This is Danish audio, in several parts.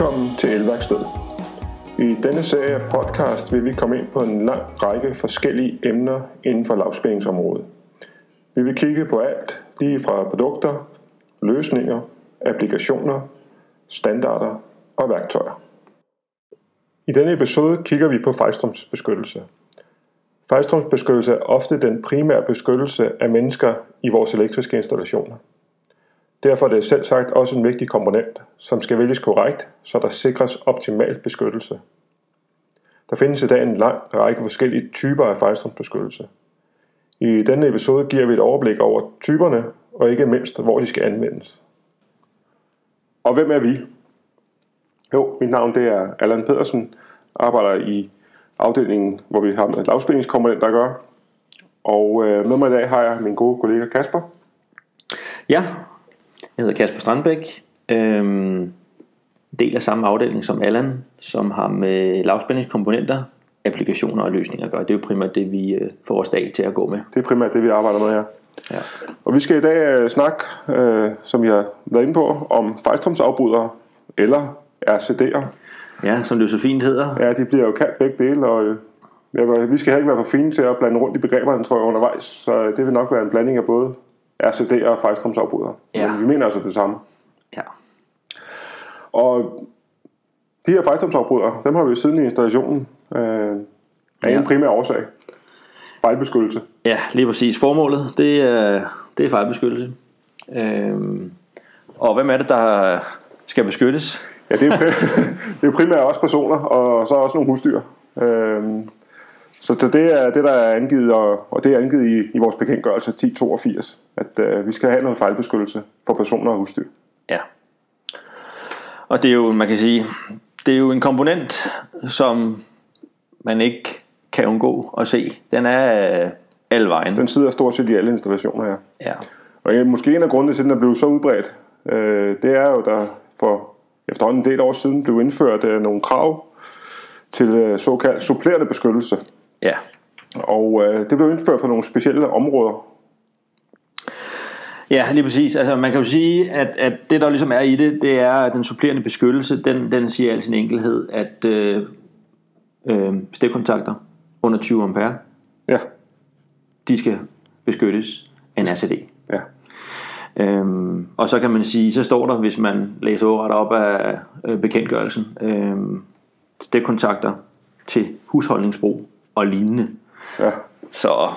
Velkommen til Elværkstedet. I denne serie af podcast vil vi komme ind på en lang række forskellige emner inden for lavspændingsområdet. Vi vil kigge på alt, lige fra produkter, løsninger, applikationer, standarder og værktøjer. I denne episode kigger vi på fejlstrømsbeskyttelse. Fejlstrømsbeskyttelse er ofte den primære beskyttelse af mennesker i vores elektriske installationer. Derfor er det selv sagt også en vigtig komponent, som skal vælges korrekt, så der sikres optimal beskyttelse. Der findes i dag en lang række forskellige typer af fejlstrømsbeskyttelse. I denne episode giver vi et overblik over typerne, og ikke mindst, hvor de skal anvendes. Og hvem er vi? Jo, mit navn det er Allan Pedersen, arbejder i afdelingen, hvor vi har med lavspændingskomponenter at gøre. Og øh, med mig i dag har jeg min gode kollega Kasper. Ja, jeg hedder Kasper Strandbæk. Øhm, del af samme afdeling som Allan, som har med lavspændingskomponenter, applikationer og løsninger at gøre. Det er jo primært det, vi øh, får vores dag til at gå med. Det er primært det, vi arbejder med her. Ja. Og vi skal i dag øh, snakke, øh, som jeg har været inde på, om fejlstrømsafbrydere eller RCD'er. ja, som det jo så fint hedder. Ja, de bliver jo kaldt begge dele, og øh, vi skal heller ikke være for fine til at blande rundt i begreberne, tror jeg, undervejs. Så det vil nok være en blanding af både RCD'er og fejlstrømsafbrydere. Ja. Men vi mener altså det samme. Ja. Og de her fejlstrømsafbrydere, dem har vi siden i installationen øh, af Ja. en primær årsag. Fejlbeskyttelse. ja, lige præcis. Formålet, det er, det er fejlbeskyttelse. Øhm, og hvem er det, der skal beskyttes? Ja, det er, pri- det er primært også personer, og så også nogle husdyr. Øhm, så det er det, der er angivet, og, og det er angivet i, i vores bekendtgørelse 1082, at øh, vi skal have noget fejlbeskyttelse for personer og husdyr. Ja. Og det er jo, man kan sige, det er jo en komponent, som man ikke kan undgå at se. Den er øh, alle vejen. Den sidder stort set i alle installationer her. Ja. Og ja, måske en af grundene til, at den er blevet så udbredt, øh, det er jo, der for efterhånden en del år siden blev indført øh, nogle krav til øh, såkaldt supplerende beskyttelse. Ja. Og øh, det blev indført for nogle specielle områder. Ja, lige præcis. Altså, man kan jo sige, at, at det, der ligesom er i det, det er, at den supplerende beskyttelse, den, den siger i al sin enkelhed, at øh, øh, stikkontakter under 20 ampere, Ja, de skal beskyttes af en RCD. ja, Øhm, og så kan man sige, så står der, hvis man læser ordret op af øh, bekendtgørelsen, øhm, stikkontakter til husholdningsbrug og lignende. ja. Så,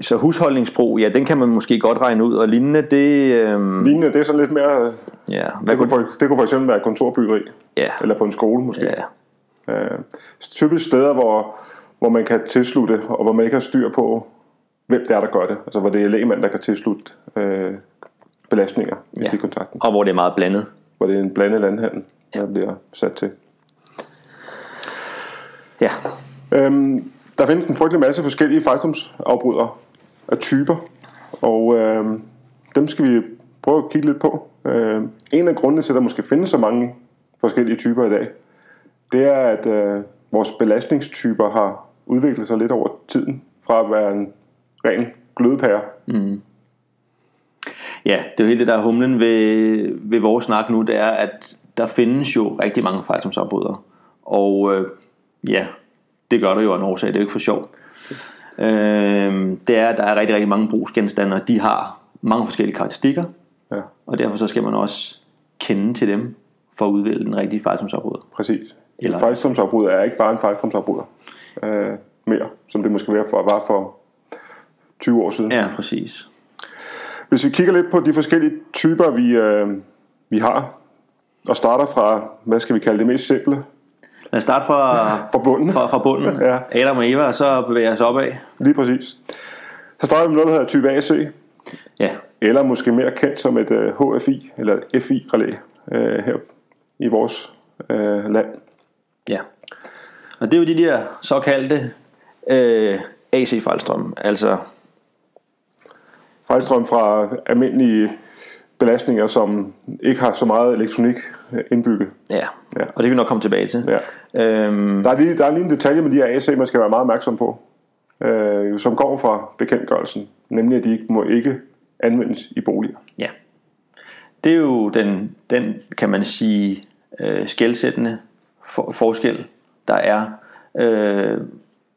så husholdningsbrug, ja, den kan man måske godt regne ud, og lignende, det, øhm, Lignende, det er sådan lidt mere... øh, ja, Det hvad kunne, kunne, for, det kunne for eksempel være kontorbyggeri, ja, eller på en skole måske. ja, Øh, typisk steder, hvor, hvor man kan tilslutte, og hvor man ikke har styr på, hvem det er, der gør det. Altså hvor det er lægemand, der kan tilslutte øh, belastninger i Ja. stikkontakten. og hvor det er meget blandet. Hvor det er en blandet landhandel, der bliver sat til. Ja, Øhm, der findes en frygtelig masse forskellige fejlstrømsafbrydere af typer, og øh, dem skal vi prøve at kigge lidt på. Øh, en af grundene til, at der måske findes så mange forskellige typer i dag, det er, at øh, vores belastningstyper har udviklet sig lidt over tiden, fra at være en ren glødepære. Mm. ja, det er jo hele det der er humlen ved, ved vores snak nu, det er, at der findes jo rigtig mange fejlsomsafbrydere. Og øh, ja, det gør der jo af en årsag, det er jo ikke for sjov. Øh, det er, at der er rigtig, rigtig mange brugsgenstande, og de har mange forskellige karakteristikker, Ja, og derfor så skal man også kende til dem, for at udvælge den rigtige fejlsomsafbryder. præcis. Eller- Eller... Fejlstrømsafbryder er ikke bare en fejlstrømsafbryder øh, mere, som det måske var for, var for 20 år siden. Ja, præcis. Hvis vi kigger lidt på de forskellige typer, vi, øh, vi har, og starter fra, hvad skal vi kalde det mest simple, Lad os starte fra, fra bunden, fra, fra bunden. Ja. Adam og Eva, og så bevæger jeg os opad. lige præcis. Så starter vi med noget, der hedder type AC, Ja, eller måske mere kendt som et øh, HFI, eller FI-relæ øh, her i vores øh, land. ja. Og det er jo de der såkaldte øh, AC-fejlstrøm. Altså, Fejlstrøm fra almindelige belastninger, som ikke har så meget elektronik indbygget. ja. Ja. Og det kan vi nok komme tilbage til. Ja. Øhm, Der er lige, der er lige en detalje med de her AC, man skal være meget opmærksom på, øh, som kommer fra bekendtgørelsen, nemlig at de ikke må ikke anvendes i boliger. ja. Det er jo den, den kan man sige, øh, skældsættende for, forskel, der er øh,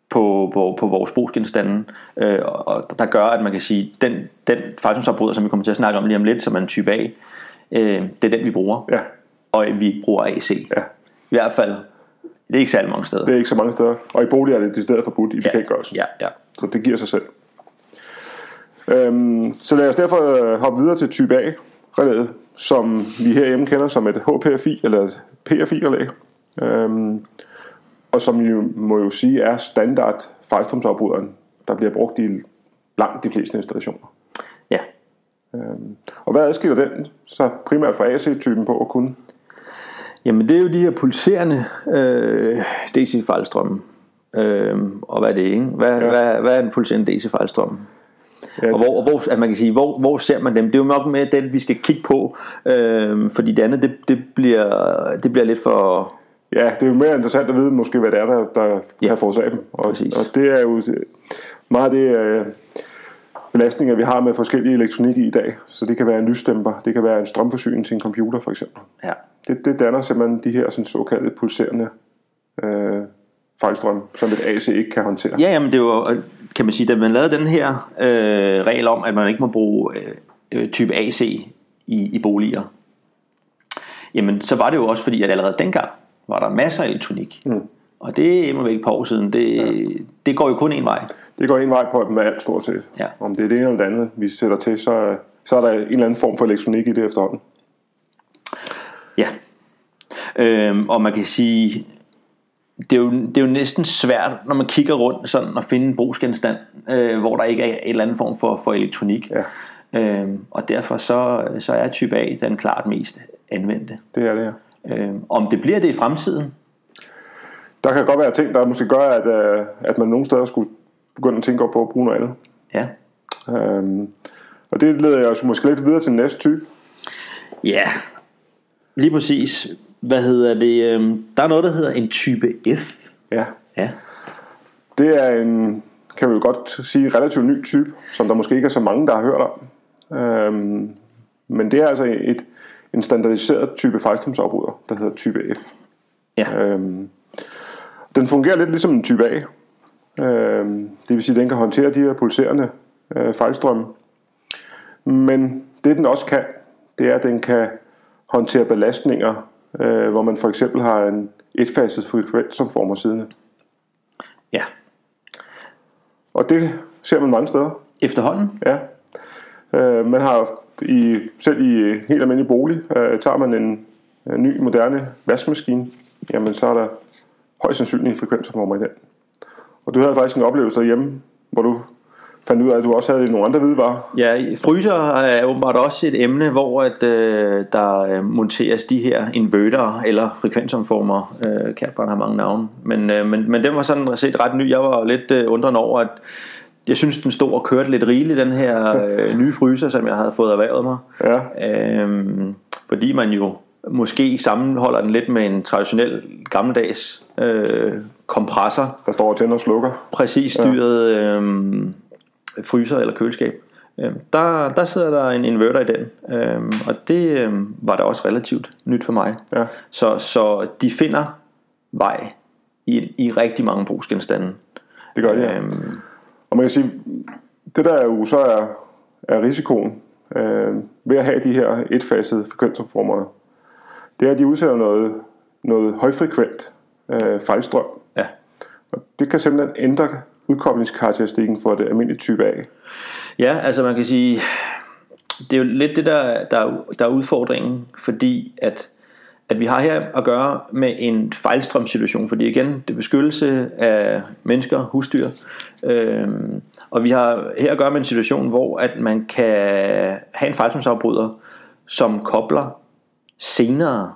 på, på, på vores brugsgenstande, øh, og der gør, at man kan sige, den, den fejlsomsafbryder, som vi kommer til at snakke om lige om lidt, som er en type A, øh, det er den, vi bruger, Ja, og vi bruger AC. ja. I hvert fald, det er ikke særlig mange steder. Det er ikke så mange steder. Og i bolig er det de steder forbudt i bekendtgørelsen. Ja, ja. Så det giver sig selv. Øhm, så lad os derfor øh, hoppe videre til type A-relæet, som vi herhjemme kender som et HPFI eller et PFI-relæ. Øhm, og som jo må jo sige er standard fejlstrømsafbryderen, der bliver brugt i langt de fleste installationer. ja. Og hvad adskiller den så primært fra AC-typen på at kunne? Jamen det er jo de her pulserende øh, DC-fejlstrømme. Øh, og hvad er det, ikke? Hvad, ja. hvad, hvad er en pulserende DC-fejlstrøm? Ja, Og hvor, og hvor, at man kan sige, hvor, hvor ser man dem? Det er jo nok med den, vi skal kigge på, øh, fordi det andet, det, det, bliver, det bliver lidt for... Ja, det er jo mere interessant at vide måske, hvad det er, der, der Ja, ja, kan forårsage dem. Og, præcis. og det er jo meget af det øh, belastninger, vi har med forskellige elektronik i dag. Så det kan være en lysdæmper, det kan være en strømforsyning til en computer for eksempel. Ja. Det, det danner simpelthen de her sådan, såkaldte pulserende øh, fejlstrøm, som et AC ikke kan håndtere. Ja, jamen det jo, kan man sige, da man lavede den her øh, regel om, at man ikke må bruge øh, øh, type AC i, i boliger, jamen så var det jo også fordi, at allerede dengang var der masser af elektronik. Mm. Og det er ikke et par år siden. Det, ja. det går jo kun en vej. Det går en vej på med alt stort set. Ja. Om det er det ene eller det andet, vi sætter til, så, så er der en eller anden form for elektronik i det efterhånden. Ja. Øhm, og man kan sige, det er, jo, det er jo næsten svært, når man kigger rundt sådan og finde en brugsgenstand, øh, hvor der ikke er en eller anden form for, for elektronik. Ja. Øhm, og derfor så, så er type A den klart mest anvendte. Det er det her. Øhm, om det bliver det i fremtiden, Der kan godt være ting, der måske gør, at, øh, at man nogle steder skulle begynde at tænke over på at bruge noget andet. ja. Øhm, og det leder jeg os måske lidt videre til næste type. Ja, lige præcis. Hvad hedder det? Øhm, der er noget, der hedder en type F. Ja. Ja. Det er en, kan vi jo godt sige, relativt ny type, som der måske ikke er så mange, der har hørt om. Øhm, men det er altså et, en standardiseret type fejlstrømsafbryder, der hedder type F. Ja. Øhm, den fungerer lidt ligesom en type A. Øhm, det vil sige, at den kan håndtere de her pulserende øh, fejlstrømme. Men det den også kan, det er, at den kan håndtere belastninger, øh, hvor man for eksempel har en etfaset frekvens som former siden. ja. Og det ser man mange steder. Efterhånden. Ja. Øh, man har i, selv i helt almindelig bolig, øh, tager man en, en ny, moderne vaskemaskine, jamen så er der højst sandsynligt en frekvensformer i den. Og du havde faktisk en oplevelse derhjemme, hvor du fandt ud af, at du også havde nogle andre hvidevarer. Ja, fryser er åbenbart også et emne, hvor at, øh, der øh, monteres de her inverter eller frekvensomformer. Øh, Kærbaren har mange navne. Men, øh, men, men den var sådan set ret ny. Jeg var lidt øh, undrende over, at jeg synes, den stod og kørte lidt rigeligt, den her øh, nye fryser, som jeg havde fået erhvervet mig. Ja, Øhm, fordi man jo måske sammenholder den lidt med en traditionel gammeldags øh, kompressor, der står og tænder og slukker. præcis styret øh, fryser eller køleskab. Øh, der, der sidder der en inverter i den, øh, og det øh, var da også relativt nyt for mig. Ja. Så, så de finder vej i, i rigtig mange brugsgenstande. Det gør de, ja. Øhm, Og man kan sige, det der jo så er, er risikoen øh, ved at have de her etfasede frekvensformer, det er, at de udsætter noget, noget højfrekvent øh, fejlstrøm. ja. Og det kan simpelthen ændre udkoblingskarakteristikken for det almindelige type A. Ja, altså man kan sige, det er jo lidt det, der, der, der er udfordringen, fordi at, at vi har her at gøre med en fejlstrømsituation, fordi igen, det er beskyttelse af mennesker, husdyr, øhm, og vi har her at gøre med en situation, hvor at man kan have en fejlstrømsafbryder, som kobler senere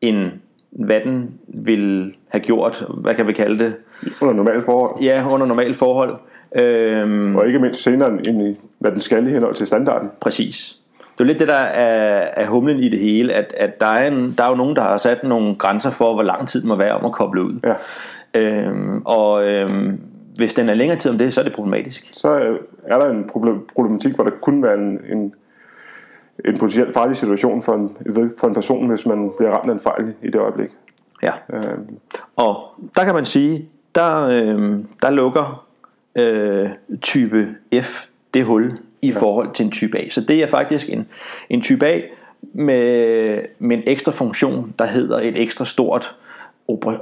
end hvad den vil have gjort, hvad kan vi kalde det, Under normale forhold. ja, under normale forhold. Øhm, Og ikke mindst senere end i, hvad den skal i henhold til standarden. Præcis. Det er lidt det, der er, er humlen i det hele, at, at der, er en, der er jo nogen, der har sat nogle grænser for, hvor lang tid den må være om at koble ud. Ja. Øhm, og øhm, hvis den er længere tid om det, så er det problematisk. Så øh, er der en problem- problematik, hvor der kunne være en, en, en potentielt farlig situation for en, for en person, hvis man bliver ramt af en fejl i det øjeblik. Ja. Øhm. Og der kan man sige, der, øh, der lukker øh, type F det hul i ja. forhold til en type A. Så det er faktisk en, en type A med, med en ekstra funktion, der hedder et ekstra stort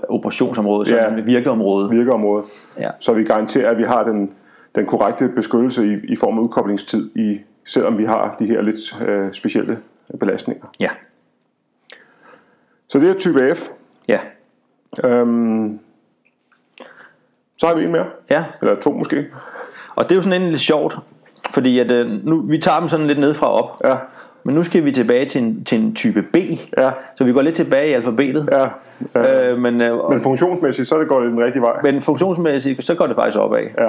operationsområde, så ja, virkeområde. virkeområde. Ja. Så vi garanterer, at vi har den, den korrekte beskyttelse i, i form af udkoblingstid, i, selvom vi har de her lidt øh, specielle belastninger. Ja. Så det er type F. Ja. Øhm, så har vi en mere. Ja. Eller to måske. Og det er jo sådan en lidt sjovt, fordi at, øh, nu, vi tager dem sådan lidt ned fra op. Ja. Men nu skal vi tilbage til en, til en type B. Ja. Så vi går lidt tilbage i alfabetet. Ja. ja. Øh, men, øh, men funktionsmæssigt, så det går det den rigtige vej. Men funktionsmæssigt, så går det faktisk opad. Ja.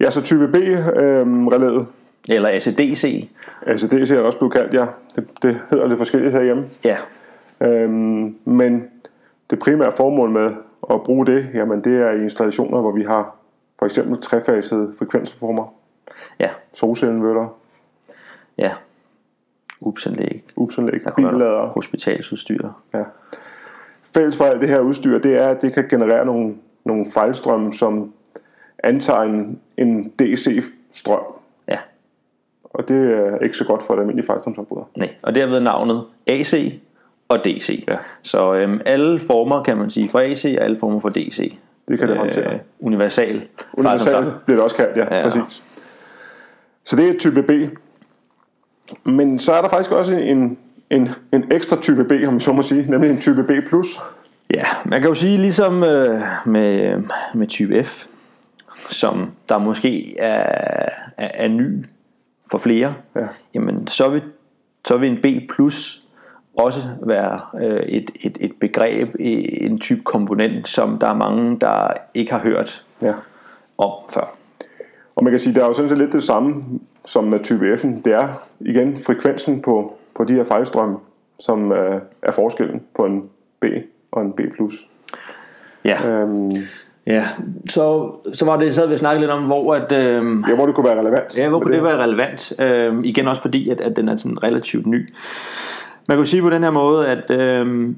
Ja, så type B øh, relæet. Eller ACDC. ACDC er også blevet kaldt, ja. Det, det hedder lidt forskelligt herhjemme. Ja. Øhm, men det primære formål med at bruge det, jamen det er i installationer, hvor vi har for eksempel trefasede frekvensformer. Ja. Solcelleinverter. Ja. Upsanlæg. Upsanlæg. Billader. Hospitalsudstyr. Ja. Fælles for alt det her udstyr, det er, at det kan generere nogle, nogle fejlstrømme, som antager en, en DC-strøm. Ja. Og det er ikke så godt for et almindeligt fejlstrømsafbryder. Nej, og været navnet AC og DC. Ja. Så øhm, alle former, kan man sige, for AC og alle former for DC. Det kan det håndtere. Øh, universal. Universal bliver det også kaldt, ja, ja. præcis. Så det er type B. Men så er der faktisk også en, en, en ekstra type B, om så må sige, nemlig en type B+. Ja, man kan jo sige ligesom øh, med, med type F, som der måske er, er, er ny for flere, ja. jamen så vil, så vil en B plus også være øh, et, et, et begreb, en type komponent, som der er mange, der ikke har hørt ja. om før. Og man kan sige, der er jo sådan set lidt det samme som med type F'en. Det er igen frekvensen på, på de her fejlstrømme, som øh, er forskellen på en B og en B+. Ja. Øhm, Ja, så, så var det, så havde vi snakket lidt om, hvor at... Øhm, ja, hvor det kunne være relevant. Ja, hvor kunne det, det være relevant. Øhm, igen også fordi, at, at den er sådan relativt ny. Man kan sige på den her måde, at øhm,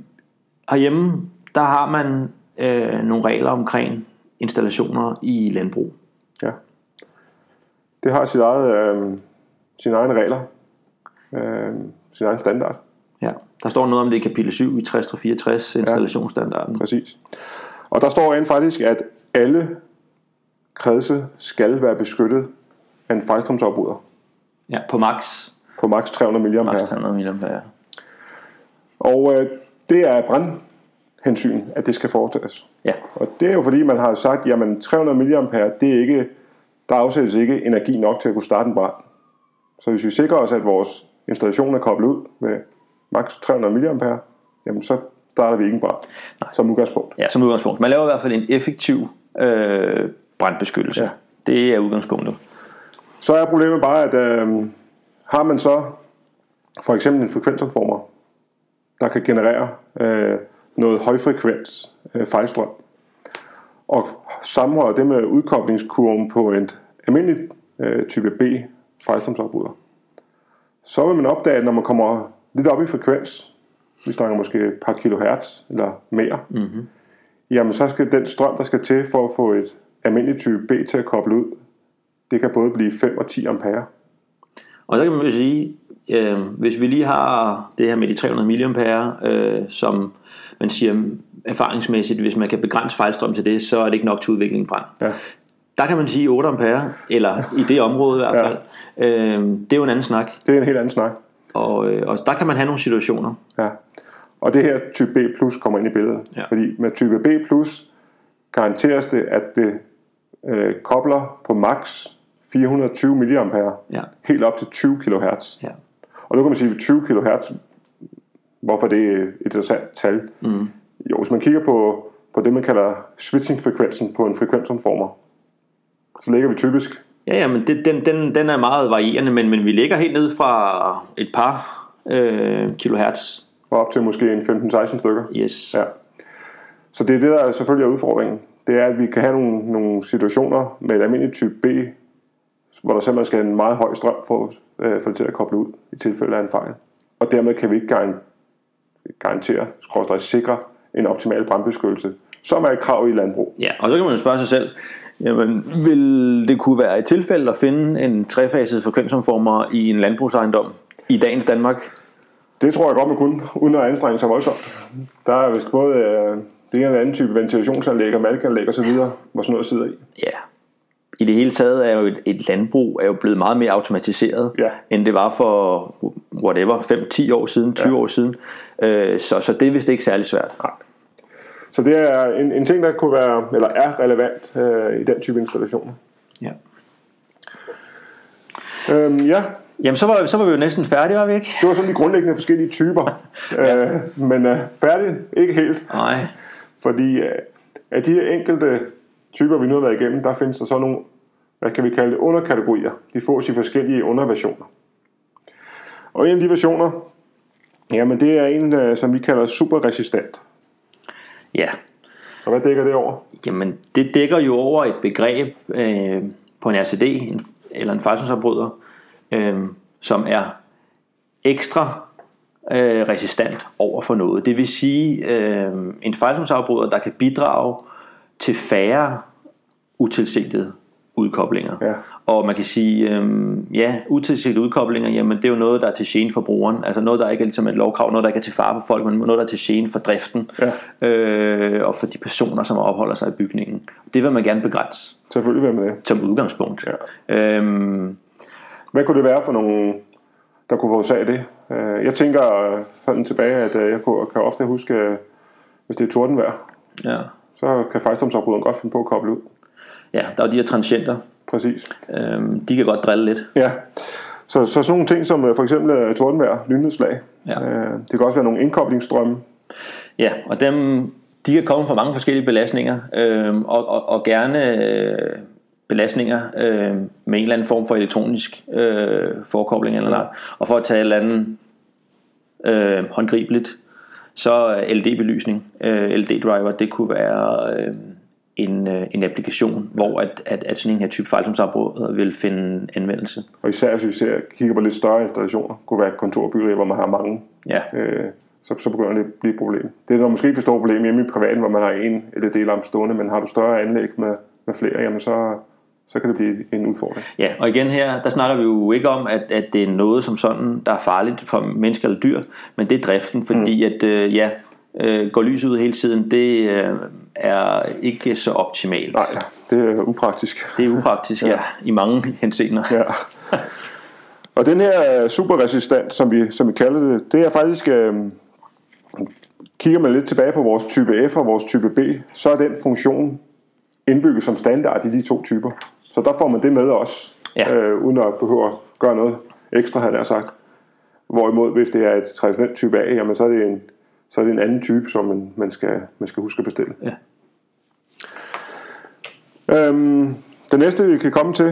herhjemme, der har man øh, nogle regler omkring installationer i landbrug. Ja. Det har sit eget, øh, sine egne regler. Øh, sin egen standard. Ja, der står noget om det i kapitel 7 i 6364 installationsstandarden. Ja, præcis. Og der står rent faktisk, at alle kredse skal være beskyttet af en fejlstrømsopbryder. Ja, på max. På max 300 mA. Max 300 mA. Og øh, det er brandhensyn, at det skal foretages. Ja. Og det er jo fordi, man har sagt, jamen 300 mA, det er ikke, der afsættes ikke energi nok til at kunne starte en brand. Så hvis vi sikrer os, at vores installation er koblet ud med max 300 mA, jamen så starter vi ikke en brand, Nej. som udgangspunkt. Ja, som udgangspunkt. Man laver i hvert fald en effektiv øh, brandbeskyttelse. Ja. Det er udgangspunktet. Så er problemet bare, at øh, har man så for eksempel en frekvensomformer, der kan generere øh, noget højfrekvens øh, fejlstrøm, og sammenholder det med udkoblingskurven på et almindeligt øh, type B fejlstrømsafbryder, så vil man opdage, at når man kommer lidt op i frekvens, vi snakker måske et par kilohertz eller mere, mm-hmm. jamen så skal den strøm, der skal til for at få et almindeligt type B til at koble ud, det kan både blive 5 og 10 ampere. Og så kan man jo sige, øh, hvis vi lige har det her med de 300 mA, øh, som man siger erfaringsmæssigt, hvis man kan begrænse fejlstrøm til det, så er det ikke nok til udvikling brand. Ja. Der kan man sige 8 ampere, eller i det område i hvert fald. Ja. Øh, det er jo en anden snak. Det er en helt anden snak. Og, øh, og der kan man have nogle situationer. Ja. Og det her type B plus kommer ind i billedet. Ja. Fordi med type B plus garanteres det, at det øh, kobler på max 420 mA. Ja. Helt op til 20 kHz. Ja. Og nu kan man sige, at 20 kHz, hvorfor det er et interessant tal. Mm. Jo, hvis man kigger på, på det, man kalder switching-frekvensen på en frekvensomformer, så ligger vi typisk Ja, ja, men det, den, den, den er meget varierende, men, men vi ligger helt ned fra et par øh, kilohertz. Og op til måske en 15-16 stykker. Yes. Ja. Så det er det, der selvfølgelig er udfordringen. Det er, at vi kan have nogle, nogle situationer med et almindeligt type B hvor der simpelthen skal en meget høj strøm for, øh, for det til at koble ud i tilfælde af en fejl. Og dermed kan vi ikke garantere, skråstrej sikre, en optimal brandbeskyttelse, som er et krav i landbrug. Ja, og så kan man jo spørge sig selv, jamen, vil det kunne være et tilfælde at finde en trefaset frekvensomformer i en landbrugsejendom i dagens Danmark? Det tror jeg godt, man kunne, uden at anstrenge sig voldsomt. Der er vist både øh, det er en anden type ventilationsanlæg og malkeanlæg osv., hvor sådan noget sidder i. Ja, i det hele taget er jo et, et landbrug er jo blevet meget mere automatiseret, Ja. end det var for whatever, 5-10 år siden, 20 Ja. år siden. Øh, så, så det er vist ikke særlig svært. Så det er en, en ting, der kunne være, eller er relevant øh, i den type installationer. Ja. Øhm, ja, Jamen, så var, så var vi jo næsten færdige, var vi ikke? det var sådan de grundlæggende forskellige typer. øh, men øh, færdig ikke helt, Nej. fordi øh, af de enkelte typer, vi nu har været igennem, der findes der så nogle, hvad kan vi kalde det, underkategorier. De fås i forskellige underversioner. Og en af de versioner, jamen det er en, øh, som vi kalder superresistent. Ja, Og hvad dækker det over? Jamen, det dækker jo over et begreb øh, på en RCD, en, eller en fejlsomsafbryder, øh, som er ekstra øh, resistent over for noget. Det vil sige, øh, en fejlsomsafbryder, der kan bidrage til færre utilsigtede udkoblinger. Ja. Og man kan sige, øh, ja, utilsigtede udkoblinger, jamen det er jo noget, der er til gene for brugeren. Altså noget, der ikke er ligesom et lovkrav, noget, der ikke er til fare for folk, men noget, der er til gene for driften. Ja. Øh, og for de personer, som opholder sig i bygningen. Det vil man gerne begrænse Selvfølgelig vil man det. som udgangspunkt. Ja. Øhm, Hvad kunne det være for nogle, der kunne forårsage det? Øh, Jeg tænker øh, sådan tilbage, at øh, jeg kan ofte huske, hvis det er tordenvejr, ja. så kan fejlstrømsafbryderen godt finde på at koble ud. ja, der er jo de her transienter. Præcis. Øhm, de kan godt drille lidt. Ja. Så, så sådan nogle ting som øh, for eksempel øh, tordenvejr, lynnedslag. Ja. Øh, Det kan også være nogle indkoblingsstrømme. Ja, og dem, de kan komme fra mange forskellige belastninger, øhm, og, og, og gerne øh, belastninger øh, med en eller anden form for elektronisk øh, forkobling eller noget. Og for at tage et eller andet øh, håndgribeligt, så LD-belysning, øh, LD-driver, det kunne være øh, en, øh, en applikation, hvor at, at, at sådan en her type fejlsomsafbrud vil finde anvendelse. Og især hvis vi ser, kigger på lidt større installationer, kunne være kontorbyggeri, hvor man har mange, Ja, øh, så, så begynder det at blive et problem. Det er nok måske ikke et stort problem hjemme i privaten, hvor man har en LED-lampe stående, men har du større anlæg med, med flere, jamen så, så kan det blive en udfordring. Ja, og igen her, der snakker vi jo ikke om, at, at det er noget som sådan, der er farligt for mennesker eller dyr, men det er driften, fordi mm. at øh, ja, øh, går lyset ud hele tiden, det øh, er ikke så optimalt. Nej, det er upraktisk. Det er upraktisk, ja, i mange henseender. Ja. Og den her øh, superresistent, som vi, som vi kalder det, det er faktisk, øh, kigger man lidt tilbage på vores type F og vores type B, så er den funktion indbygget som standard i de to typer. Så der får man det med også, Ja. øh, uden at behøve at gøre noget ekstra, han har sagt. Hvorimod, hvis det er et traditionelt type A, jamen, så, er det en, så er det en anden type, som man, man, skal, man skal huske at bestille. Ja. Øhm, det næste, vi kan komme til,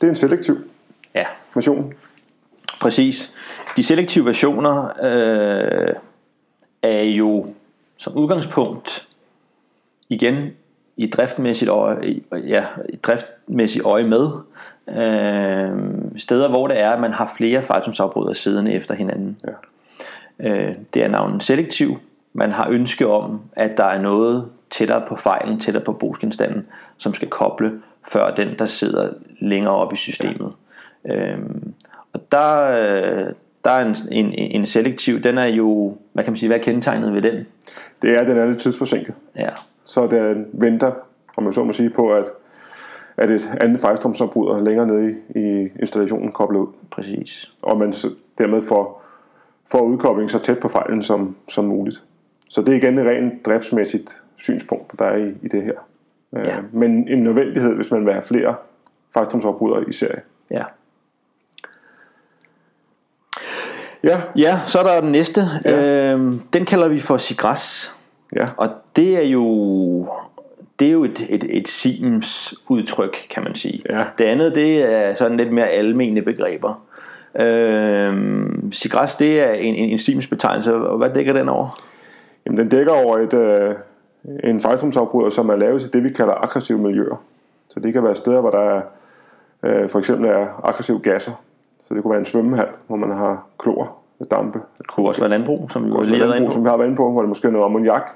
det er en selektiv ja, version. præcis. De selektive versioner øh, er jo som udgangspunkt igen i driftmæssigt øje, ja, i driftmæssigt øje med øh, steder, hvor det er, at man har flere fejlsomsafbrydere siddende efter hinanden. Ja. Øh, det er navnet selektiv. Man har ønske om, at der er noget tættere på fejlen, tættere på brugsgenstanden, som skal koble før den, der sidder længere op i systemet. Ja. Øhm, og der, øh, der er en, en, en selektiv, den er jo, hvad kan man sige, hvad er kendetegnet ved den? Det er, at den er lidt tidsforsinket. Ja, Så den venter, om man så må sige, på, at, at et andet fejlstrømsopbryder længere nede i, i installationen kobler ud. præcis. Og man dermed får, får udkobling så tæt på fejlen som, som muligt. Så det er igen et rent driftsmæssigt synspunkt, der er i, i det her. Øh, Ja. Men en nødvendighed, hvis man vil have flere fejlstrømsopbrydere i serie. Ja. Ja, ja, så er der den næste. Ja. Øhm, den kalder vi for Sigras. ja, Og det er jo det er jo et, et, et Siemens udtryk, kan man sige. Ja. Det andet, det er sådan lidt mere almene begreber. Øhm, Sigras, det er en, en, en Siemens betegnelse, og hvad dækker den over? Jamen, den dækker over et, øh, en fejlstrømsafbryder, som er lavet i det, vi kalder aggressive miljøer. Så det kan være steder, hvor der er øh, for eksempel er aggressive gasser. Så det kunne være en svømmehal, hvor man har klor, dampe. Det kunne også være landbrug, som vi lige også inde landbrug, som vi har været inde på, hvor det måske er noget ammoniak.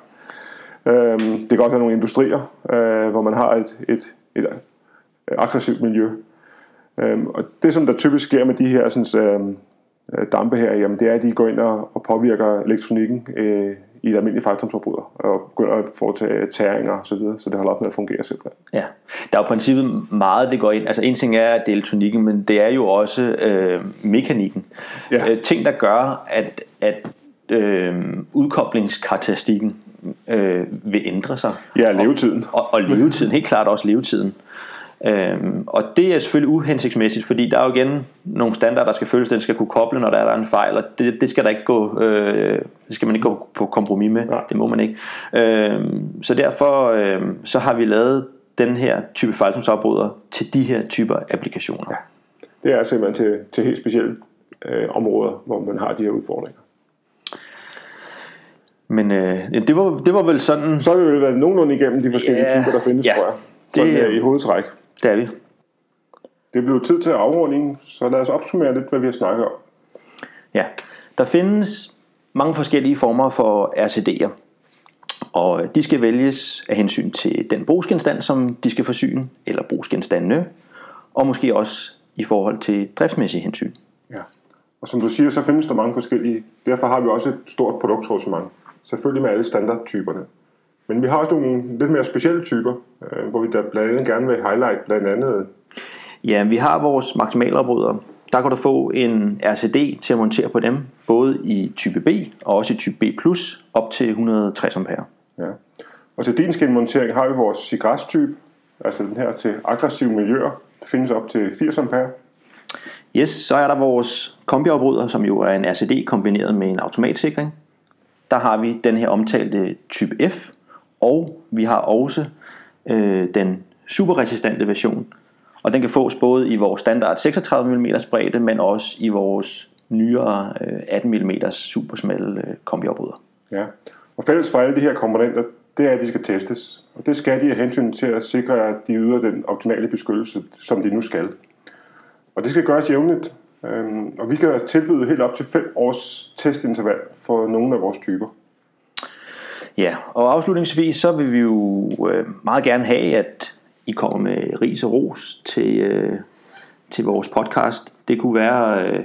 Øhm, det kan også være nogle industrier, øh, hvor man har et, et, et øh, aggressivt miljø. Øhm, og det, som der typisk sker med de her sådan, øhm, øh, dampe her, jamen, det er, at de går ind og, og påvirker elektronikken øh, i et almindeligt fejltomsforbryder, og begynder at foretage tæringer og så videre, så det holder op med at fungere simpelthen. Ja, der er jo i princippet meget, det går ind. Altså en ting er, at det er elektronikken, men det er jo også øh, mekanikken. Ja. Øh, ting, der gør, at, at øh, udkoblingskarakteristikken øh, vil ændre sig. Ja, levetiden. Og, og levetiden, helt klart også levetiden. Øhm, og det er selvfølgelig uhensigtsmæssigt, fordi der er jo igen nogle standarder, der skal følges, den skal kunne koble, når der er der en fejl, og det, det skal der ikke gå, øh, det skal man ikke gå på kompromis med, Nej. det må man ikke. Øhm, så derfor øh, så har vi lavet den her type fejlsomsafbryder til de her typer applikationer. Ja. Det er simpelthen til, til helt specielle øh, områder, hvor man har de her udfordringer. Men øh, det, var, det var vel sådan, Så har vi vel været nogenlunde igennem de forskellige Ja, typer, der findes, ja. tror jeg. Det- Sådan øh, i hovedtræk. Der er vi. Det blev tid til afrunding, så lad os opsummere lidt, hvad vi har snakket om. Ja, der findes mange forskellige former for RCD'er, og de skal vælges af hensyn til den brugsgenstand, som de skal forsyne, eller brugsgenstandene, og måske også i forhold til driftsmæssige hensyn. Ja. Og som du siger, så findes der mange forskellige. Derfor har vi også et stort produktsortiment. Selvfølgelig med alle standardtyperne. Men vi har også nogle lidt mere specielle typer, øh, hvor vi da blandt andet gerne vil highlight blandt andet. Ja, vi har vores maksimalafbrydere. Der kan du få en RCD til at montere på dem, både i type B og også i type B+, op til 160 ampere. Ja. Og til din skinmontering har vi vores Sigras-type, altså den her til aggressive miljøer. Det findes op til 80 ampere. Yes, så er der vores kombiafbryder, som jo er en RCD kombineret med en automatsikring. Der har vi den her omtalte type F, og vi har også øh, den superresistente version. Og den kan fås både i vores standard 36 mm bredde, men også i vores nyere øh, 18 mm supersmalle øh, kombiafbryder. Ja. Og fælles for alle de her komponenter, det er, at de skal testes. Og det skal de af hensyn til at sikre, at de yder den optimale beskyttelse, som de nu skal. Og det skal gøres jævnligt. Øhm, Og vi kan tilbyde helt op til 5 års testinterval for nogle af vores typer. Ja, og afslutningsvis så vil vi jo øh, meget gerne have, at I kommer med ris og ros til, øh, til vores podcast. Det kunne være øh,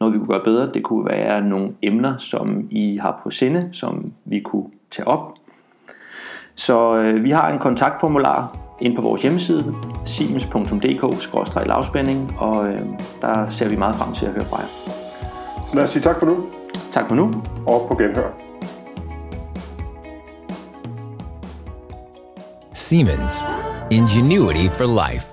noget, vi kunne gøre bedre. Det kunne være nogle emner, som I har på sinde, som vi kunne tage op. Så øh, vi har en kontaktformular inde på vores hjemmeside, siemens.dk-lavspænding, og øh, der ser vi meget frem til at høre fra jer. Så lad os sige tak for nu, Tak for nu. og på genhør. Siemens. Ingenuity for life.